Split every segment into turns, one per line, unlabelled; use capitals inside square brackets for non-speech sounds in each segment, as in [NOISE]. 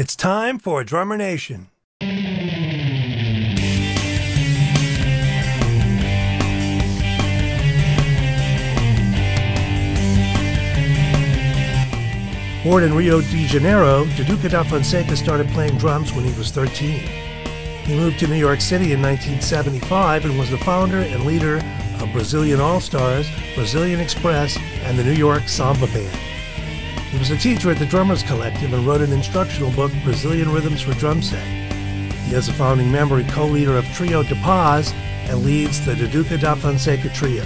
It's time for Drummer Nation. Born in Rio de Janeiro, Duduka da Fonseca started playing drums when he was 13. He moved to New York City in 1975 and was the founder and leader of Brazilian All Stars, Brazilian Express, and the New York Samba Band. He was a teacher at the Drummers Collective and wrote an instructional book, Brazilian Rhythms for Drum Set. He is a founding member and co-leader of Trio da Paz and leads the Duduka da Fonseca Trio.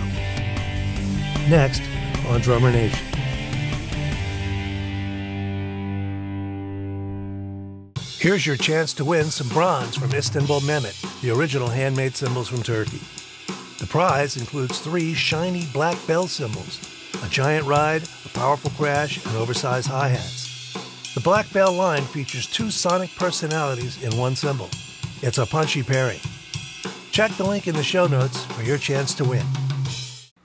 Next on Drummer Nation. Here's your chance to win some bronze from Istanbul Mehmet, the original handmade cymbals from Turkey. The prize includes three shiny black bell cymbals, a giant ride, powerful crash, and oversized hi-hats. The Black Bell line features two sonic personalities in one cymbal. It's a punchy pairing. Check the link in the show notes for your chance to win.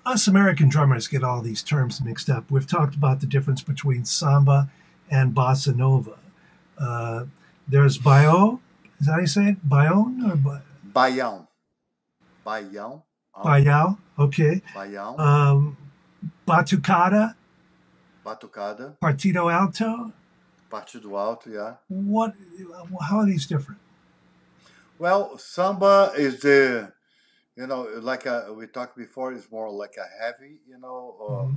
Us American drummers get all these terms mixed up. We've talked about the difference between samba and bossa nova. Uh, there's Baio. Is that how you say it? Bayon or ba-
Baião. Baião. um,
Baiao? Okay.
Baião.
Um, Batucada,
Batucada.
Partido Alto.
Partido alto, yeah.
What? How are these different?
Well, samba is the, you know, like a, we talked before, it's more like a heavy, you know, uh,
Mhm.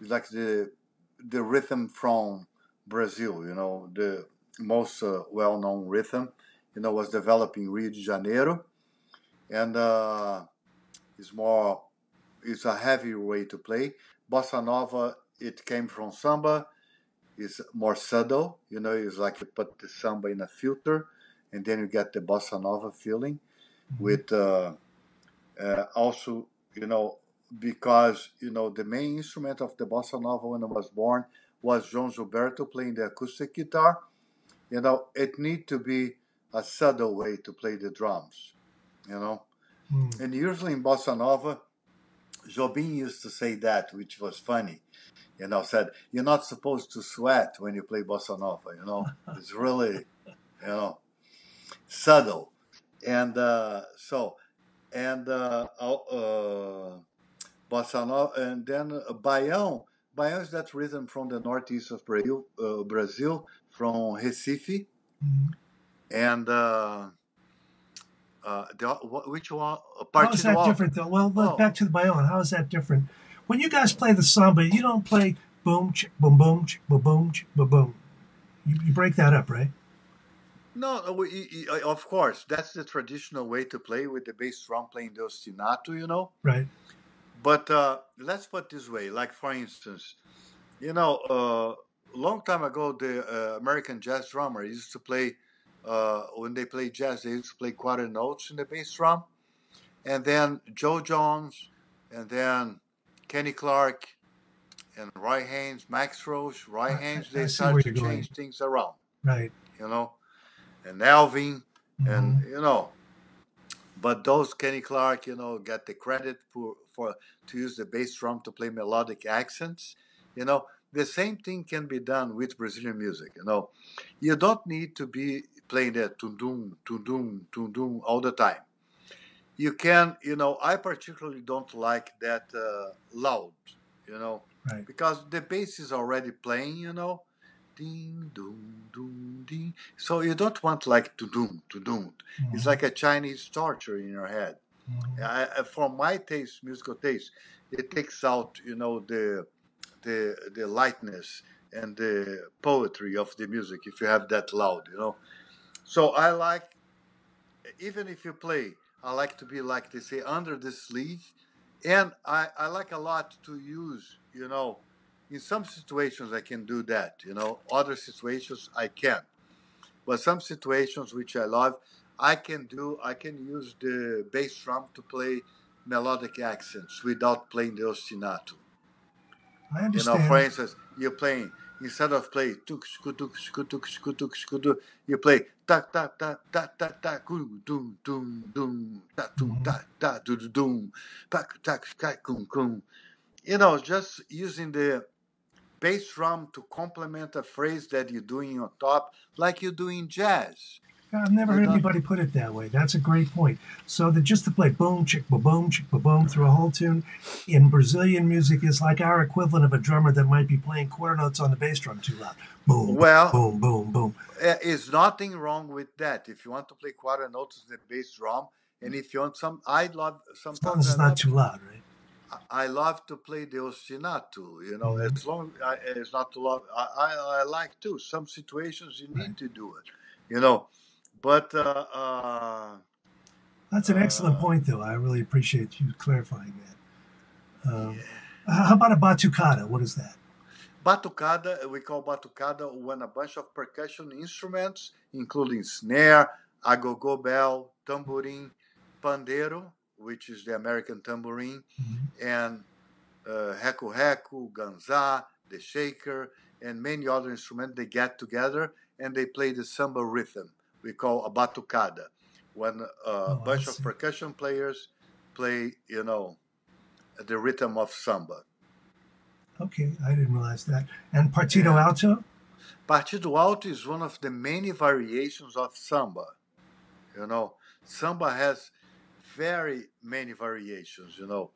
it's like the the rhythm from Brazil, you know, the most uh, well-known rhythm, you know, was developed in Rio de Janeiro, and uh, it's more, it's a heavy way to play. Bossa nova, it came from samba, it's more subtle, you know, it's like you put the samba in a filter, and then you get the bossa nova feeling
Mhm.
with uh, uh, also, you know, because you know the main instrument of the bossa nova when I was born was João Gilberto playing the acoustic guitar. You know, it need to be a subtle way to play the drums. You know,
Mm.
and usually in bossa nova, Jobim used to say that, which was funny. You know, said you're not supposed to sweat when you play bossa nova. You know, [LAUGHS] it's really, you know, subtle, and uh, so, and uh, uh, bossa nova, and then uh, baião. Baião is that rhythm from the northeast of Brazil, uh, Brazil from Recife,
Mhm.
and uh, uh, the, which one? Uh,
How is that different, though? Well, look,
Oh.
back to the violin. How is that different? When you guys play the samba, you don't play boom, chick, boom, boom, chick, boom, boom, chick, boom, boom. You, you break that up, right?
No, uh, we, y- of course, that's the traditional way to play with the bass drum playing the ostinato, you know.
Right.
But uh, let's put this way, like for instance, you know, uh, long time ago, the uh, American jazz drummer used to play uh, when they play jazz, they used to play quarter notes in the bass drum, and then Jo Jones, and then Kenny Clarke, and Roy Haynes, Max Roach, Roy Haynes, they started to
going.
change things around,
Right.
you know, and Alvin, and
Mhm.
you know but those Kenny Clarke, you know, get the credit for, for to use the bass drum to play melodic accents. You know, the same thing can be done with Brazilian music. You know, you don't need to be playing that tundum, tundum, tundum all the time. You can, you know, I particularly don't like that uh, loud. You know,
Right.
because the bass is already playing. You know, ding, doom, doom, ding. So you don't want like to doom, to doom. It's
Mhm.
like a Chinese torture in your head.
Mhm.
I, I- for my taste, musical taste, it takes out, you know, the the the lightness and the poetry of the music if you have that loud, you know. So I like, even if you play, I like to be like they eh, say under the sleeve, and I I like a lot to use, you know. In some situations, I can do that, you know. Other situations, I can't. But some situations which I love, I can do. I can use the bass drum to play melodic accents without playing the ostinato.
I understand.
You know, for instance, you're playing instead of play tuk skutuk skutuk skutuk skutuk, you play ta ta ta ta ta ta kum dum dum dum ta tum ta ta do do dum pak tak sky kum kum. You know, just using the bass drum to complement a phrase that you're doing on top, like you do in jazz.
I've never heard anybody put it that way. That's a great point. So that just to play boom, chick, ba boom, chick, ba boom through a whole tune in Brazilian music is like our equivalent of a drummer that might be playing quarter notes on the bass drum too loud. Boom,
well,
boom, boom, boom.
There's nothing wrong with that. If you want to play quarter notes on the bass drum, and if you want some, I love sometimes. As
long as it's not too loud, right?
I love to play the ostinato, you know, mm-hmm. as long as it's not too loud. I, I, I, like to. Some situations you need right. to do it, you know. But uh, uh,
that's an excellent uh, point, though. I really appreciate you clarifying that. Um, yeah. How about a batucada? What is that?
Batucada, we call batucada when a bunch of percussion instruments, including snare, agogo bell, tambourine, pandeiro, which is the American tambourine, mm-hmm. and uh, reco-reco, ganza, the shaker, and many other instruments, they get together and they play the samba rhythm we call a batucada, when a oh, bunch of percussion players play, you know, the rhythm of samba.
Okay, I didn't realize that. And partido yeah. alto?
Partido alto is one of the many variations of samba. You know, samba has very many variations, you know.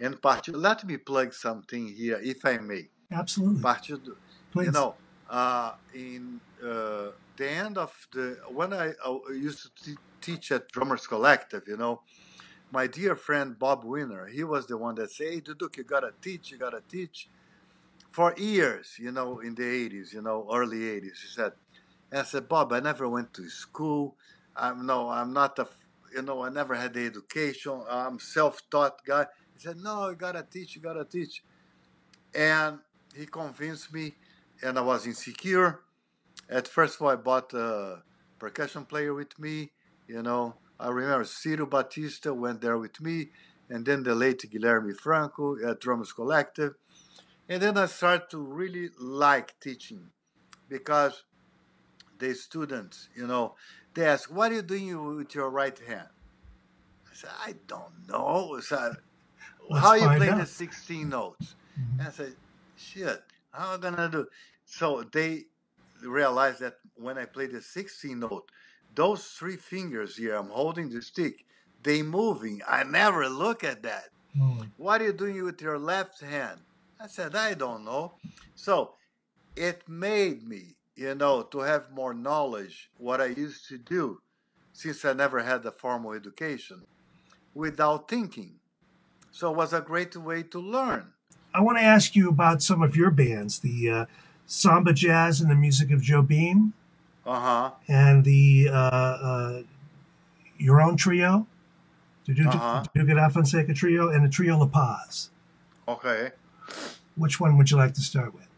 And partido, let me plug something here, if I may.
Absolutely.
Partido, Please. you know, uh, in uh, the end of the when I, I used to t- teach at Drummers Collective, you know, my dear friend Bob Weiner, he was the one that said, "Hey, Duduk, you gotta teach, you gotta teach." For years, you know, in the '80s, you know, early '80s, he said, and I said, Bob, I never went to school. I'm no, I'm not a, you know, I never had the education. I'm self-taught guy. He said, No, you gotta teach, you gotta teach, and he convinced me, and I was insecure at first of all, I bought a percussion player with me. You know, I remember Cyro Baptista went there with me, and then the late Guilherme Franco at Drummers Collective. And then I started to really like teaching because the students, you know, they ask, What are you doing with your right hand? I said, I don't know. [LAUGHS] So, how you play out. the 16 notes? Mm-hmm. I said, Shit, how am I going to do? So they realize that when I play the 16 note, those three fingers here, I'm holding the stick, they moving. I never look at that. Mm. What are you doing with your left hand? I said, I don't know. So it made me, you know, to have more knowledge what I used to do since I never had a formal education without thinking. So it was a great way to learn.
I want to ask you about some of your bands, the uh, samba jazz and the music of Jobim.
Uh huh.
And the uh, uh, your own trio, the Duke uh-huh. Fonseca trio, and the trio da Paz.
Okay.
Which one would you like to start with?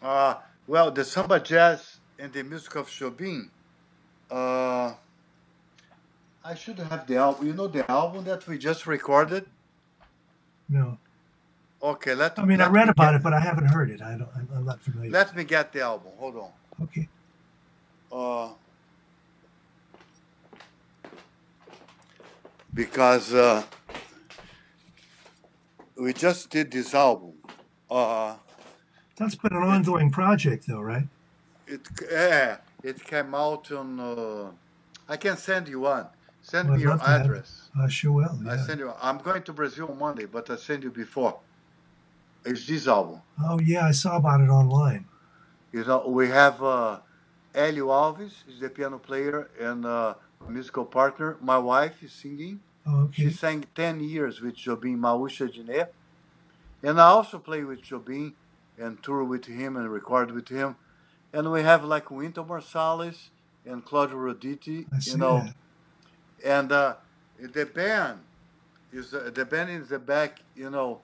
Uh, well, the samba jazz and the music of Jobim. Uh, I should have the album. You know the album that we just recorded?
No.
Okay, let.
I mean,
let
I read about get, it, but I haven't heard it. I don't. I'm, I'm not familiar.
Let me get the album. Hold on.
Okay.
Uh, because uh, we just did this album. Uh,
That's been an ongoing project, though, right?
It yeah, it came out on. Uh, I can send you one. Send well, me your address.
I sure will.
Yeah. I send you. I'm going to Brazil on Monday, but I send you before. It's this album.
Oh yeah, I saw about it online.
You know, we have uh, Hélio Alves, is the piano player and uh, musical partner. My wife is singing.
Oh, okay.
She sang 10 years with Jobim Maúcha Adnet. And I also play with Jobim and tour with him and record with him. And we have like Wynton Marsalis and Claudio Roditi,
I
you know.
That.
And uh, the band is uh, the band in the back, you know,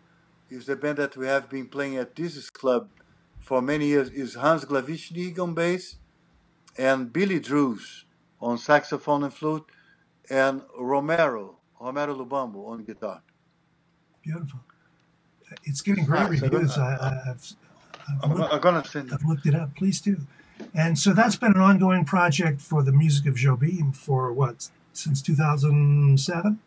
is the band that we have been playing at this club for many years is Hans Glavischnig on bass and Billy Drews on saxophone and flute and Romero, Romero Lubambo on guitar.
Beautiful. It's getting great reviews. I, have
I'm, I'm going to send
I've looked it up. Please do. And so that's been an ongoing project for the music of Jobim for what, since 2007?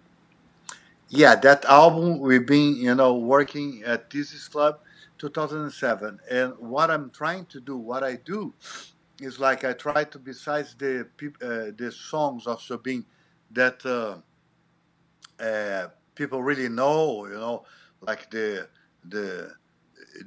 Yeah, that album we've been you know working at this club 2007. And what I'm trying to do, what I do, is like I try to, besides the uh, the songs of Jobim that uh, uh, people really know, you know, like the the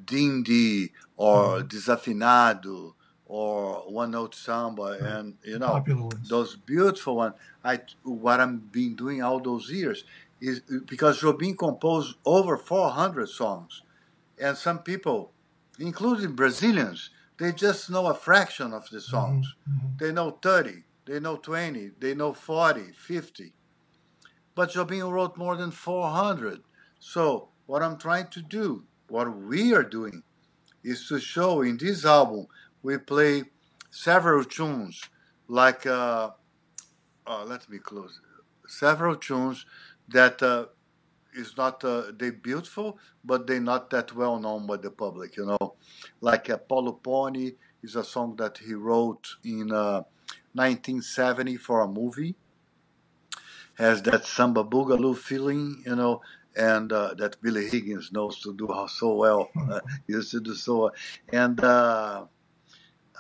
Dindi or mm-hmm. Desafinado or One Note Samba, and you know those beautiful ones. I what I'm been doing all those years is because Jobim composed over 400 songs, and some people, including Brazilians, they just know a fraction of the songs. Mm-hmm. mm-hmm. They know 30, they know 20, they know 40, 50. But Jobim wrote more than 400. So what I'm trying to do, what we are doing, is to show in this album we play several tunes like uh, uh, let me close several tunes that uh, is not uh, they beautiful, but they're not that well known by the public. You know, like uh, Polo Pony is a song that he wrote in uh, 1970 for a movie. Has that samba boogaloo feeling, you know, and uh, that Billy Higgins knows to do so well. [LAUGHS] Uh, used to do so, well. and uh,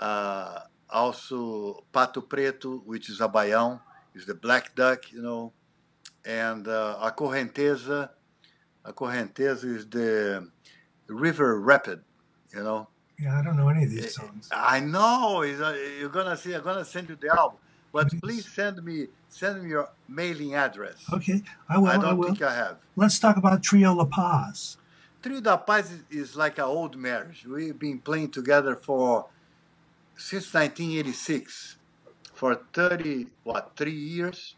uh, also Pato Preto, which is a baião, is the black duck, you know and uh, a correnteza, a correnteza is the river rapid, you know.
Yeah, I don't know any of these eh, songs.
I know. Uh, you're gonna see. I'm gonna send you the album, but please, please send me send me your mailing address.
Okay, I will.
I don't
I will.
think I have.
Let's talk about Trio da Paz.
Trio da Paz is, is like an old marriage. We've been playing together for since 1986, for 30 what three years,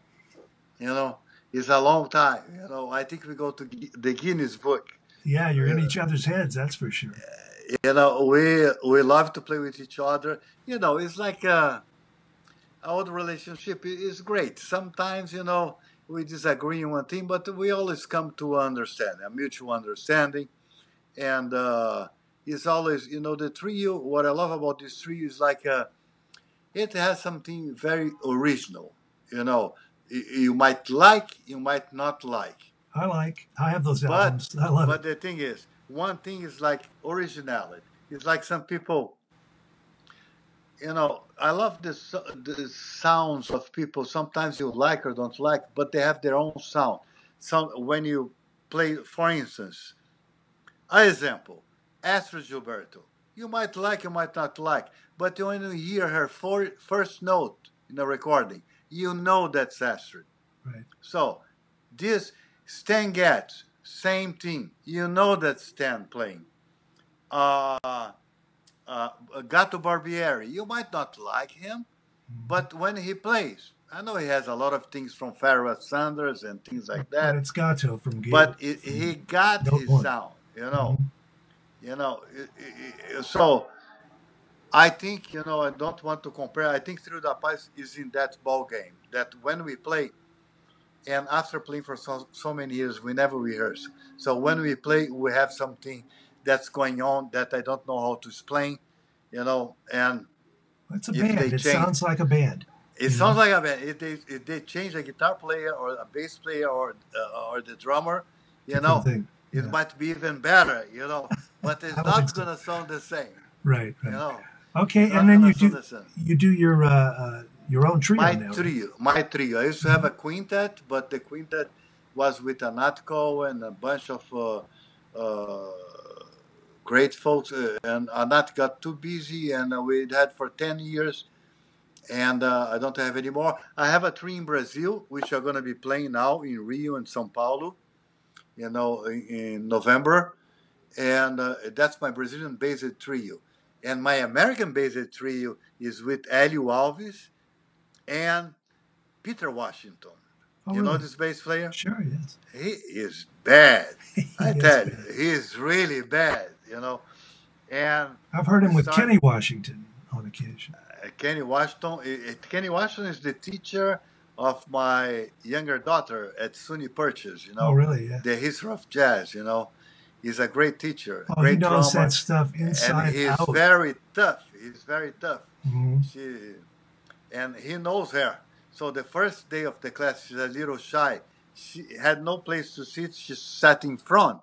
you know is a long time. You know, I think we go to the Guinness Book.
Yeah, you're in each other's heads, that's for sure.
You know, we we love to play with each other. You know, it's like a, our relationship is great. Sometimes, you know, we disagree on one thing, but we always come to understand a mutual understanding, and uh, it's always, you know, the trio. What I love about this trio is like a, it has something very original. You know, you might like, you might not like.
I like. I have those but, albums. I love
but
it.
the thing is, one thing is like originality. It's like some people, you know, I love the, the sounds of people. Sometimes you like or don't like, but they have their own sound. So when you play, for instance, an example, Astrud Gilberto. You might like, you might not like, but when you hear her for, first note in a recording, you know that's Astrud.
Right.
So this Stan Getz, same thing. You know that Stan playing. Uh, uh, Gato Barbieri, you might not like him, mm-hmm. but when he plays, I know he has a lot of things from Pharoah Sanders and things like that.
But it's Gato from Gato.
But it, he got no his point. sound, you know. Mm-hmm. You know, so I think, you know, I don't want to compare. I think Trio da Paz is in that ball game that when we play, and after playing for so, so many years, we never rehearse. So when we play, we have something that's going on that I don't know how to explain, you know, and
it's a band. It change, sounds like a band.
It sounds know? like a band. If they, if they change a guitar player or a bass player or uh, or the drummer, you know, it might be even better, you know, but [LAUGHS] it's not going to sound the same.
Right,
right. You know?
Okay, and then you do you do your uh, uh, your own trio
my
now.
trio, my trio. I used to have a quintet, but the quintet was with Anat Cohen and a bunch of uh, uh, great folks. Uh, and Anat got too busy, and uh, we had for ten years, and uh, I don't have any more. I have a trio in Brazil, which are going to be playing now in Rio and São Paulo, you know, in, in November, and that's my Brazilian-based trio and my American based trio is with Hélio Alves and Peter Washington. Oh, you really? know this bass player?
Sure, yes.
He is bad. [LAUGHS] I tell you, he is really bad. You know, and
I've heard him with Kenny Washington on occasion.
Uh, Kenny Washington. It, Kenny Washington is the teacher of my younger daughter at SUNY Purchase. You know,
oh really? Yeah.
The history of jazz. You know, He's a great teacher.
Oh,
great
he knows
drummer,
that stuff inside
and he's
out.
very tough. He's very tough.
Mm-hmm.
She, and he knows her. So the first day of the class, she's a little shy. She had no place to sit. She sat in front,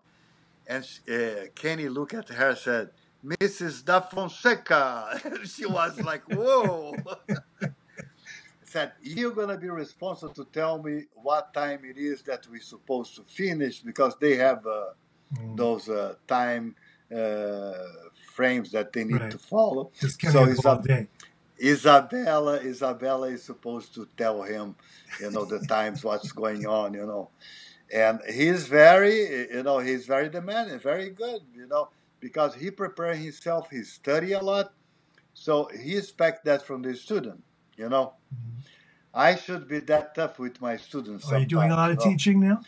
and uh, Kenny looked at her and said, Mrs. Da Fonseca. [LAUGHS] she was like, whoa. [LAUGHS] said, you're going to be responsible to tell me what time it is that we're supposed to finish because they have uh, mm. those uh, time uh, frames that they need right. to follow.
So Isab-
Isabella, Isabella is supposed to tell him, you know, the times, what's going on, you know. And he's very, you know, he's very demanding, very good, you know, because he prepare himself, he study a lot. So he expect that from the student, you know. Mm-hmm. I should be that tough with my students.
Are you doing a lot of teaching now?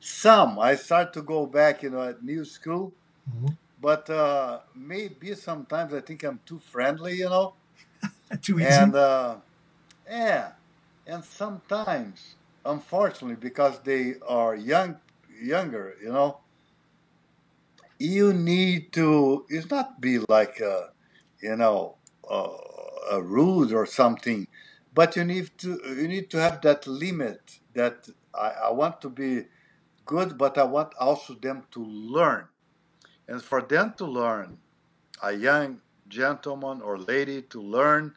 Some. I start to go back, you know, at new school. Mm-hmm. But uh, maybe sometimes I think I'm too friendly, you know. [LAUGHS]
too easy.
And uh, yeah, and sometimes, unfortunately, because they are young, younger, you know, you need to. It's not be like a, you know, a, a rude or something, but you need to. You need to have that limit. That I, I want to be good, but I want also them to learn and for them to learn, a young gentleman or lady to learn,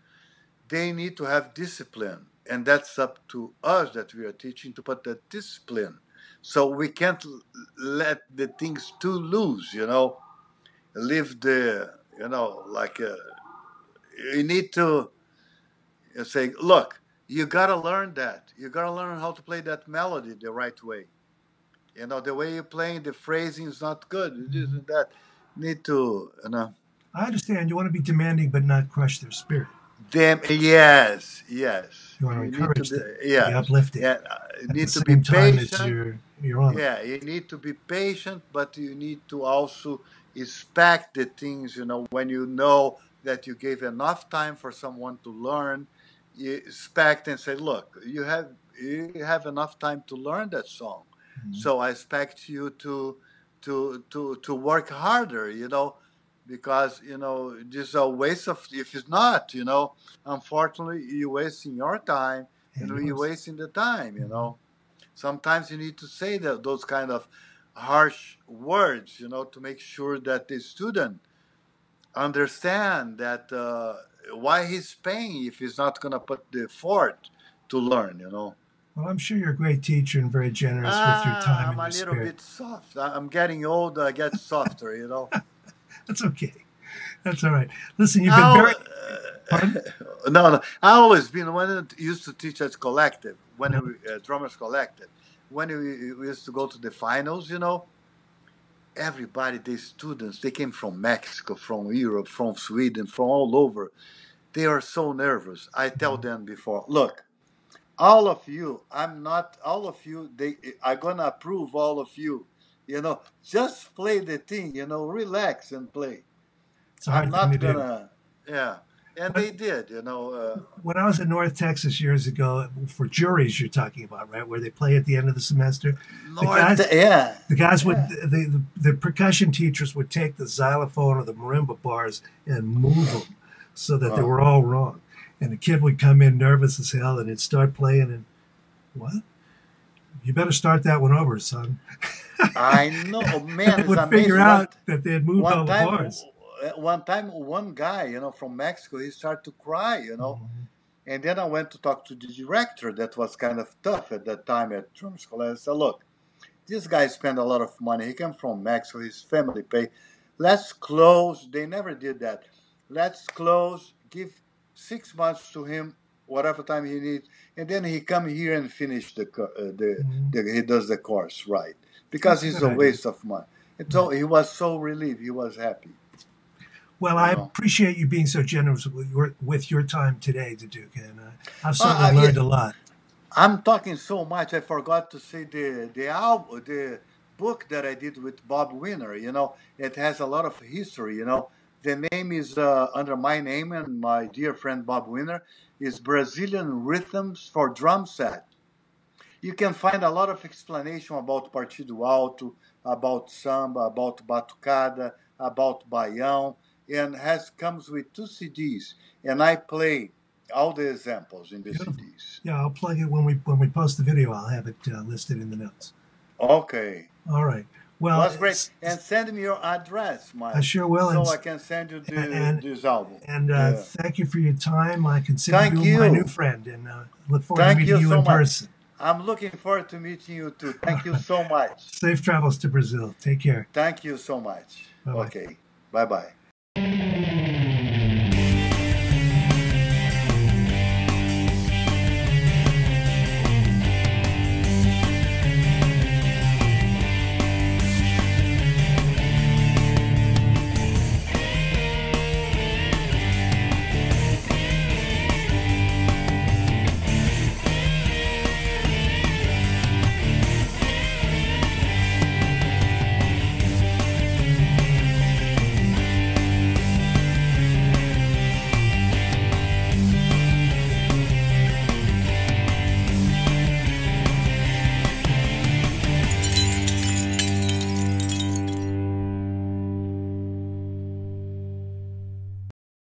they need to have discipline. And that's up to us that we are teaching to put that discipline. So we can't let the things too loose, you know. Leave the, you know, like uh, you need to say, look, you got to learn that. You got to learn how to play that melody the right way. You know, the way you're playing, the phrasing is not good. This and that. Need to, you know.
I understand. You want to be demanding, but not crush their spirit.
Them, yes, yes.
You want to encourage
them, yeah,
uplift it.
Yeah, you need to be uh, patient.
You're, you're
yeah, you need to be patient, but you need to also expect the things. You know, when you know that you gave enough time for someone to learn, you expect and say, "Look, you have you have enough time to learn that song." Mm-hmm. So I expect you to to to to work harder, you know, because you know this is a waste of if it's not, you know, unfortunately you're wasting your time and you're wasting the time, you know. Sometimes you need to say that those kind of harsh words, you know, to make sure that the student understand that uh, why he's paying if he's not going to put the effort to learn, you know.
Well, I'm sure you're a great teacher and very generous with your time
I'm
and
a
your
little
spirit.
bit soft. I'm getting older. I get softer, you know. [LAUGHS]
That's okay. That's all right. Listen, you've been I'll, very.
Uh, [LAUGHS] no, no. I always been when I used to teach at collective, when mm-hmm. we, uh, drummers collective, when we, we used to go to the finals, you know, everybody, the students, they came from Mexico, from Europe, from Sweden, from all over. They are so nervous. I tell them before, look, all of you i'm not all of you they are gonna approve all of you you know just play the thing you know relax and play So i'm not gonna do. yeah and they did you know uh,
when i was in north texas years ago for juries you're talking about right where they play at the end of the semester
north, the guys, yeah
the guys yeah. would the, the, the percussion teachers would take the xylophone or the marimba bars and move them so that oh. they were all wrong and the kid would come in nervous as hell and he'd start playing and what? You better start that one over, son.
I know, [LAUGHS] man.
would
amazing.
figure out that they had moved one all
time,
the bars.
One time, one guy, you know, from Mexico, he started to cry, you know. Mm-hmm. And then I went to talk to the director that was kind of tough at that time at drum school. I said, look, this guy spent a lot of money. He came from Mexico, his family paid. Let's close. They never did that. Let's close, give six months to him, whatever time he needs, and then he come here and finish the, uh, the, mm-hmm. the, he does the course right because That's it's a waste idea. of money. And so he was so relieved, he was happy.
Well, I know? appreciate you being so generous with your, with your time today, the Duke, and uh, I've certainly learned yeah, a lot.
I'm talking so much, I forgot to say the the album, the book that I did with Bob Weiner. You know, it has a lot of history. You know, the name is uh, under my name and my dear friend Bob Weiner is Brazilian Rhythms for Drum Set. You can find a lot of explanation about Partido Alto, about samba, about batucada, about baião, and has comes with two CDs. And I play all the examples in the Beautiful. CDs.
Yeah, I'll plug it when we when we post the video. I'll have it uh, listed in the notes.
Okay.
All right. Well,
was great. And send me your address, Mike.
I sure will,
So I can send you the,
and-
this album.
And uh,
Yeah.
thank you for your time. I consider
Thank
you, my new friend, and uh, look forward
Thank
to meeting
you
you,
so
in
much.
person.
I'm looking forward to meeting you too. Thank you so much. [LAUGHS]
Safe travels to Brazil. Take care.
Thank you so much.
Bye-bye.
Okay. Bye bye.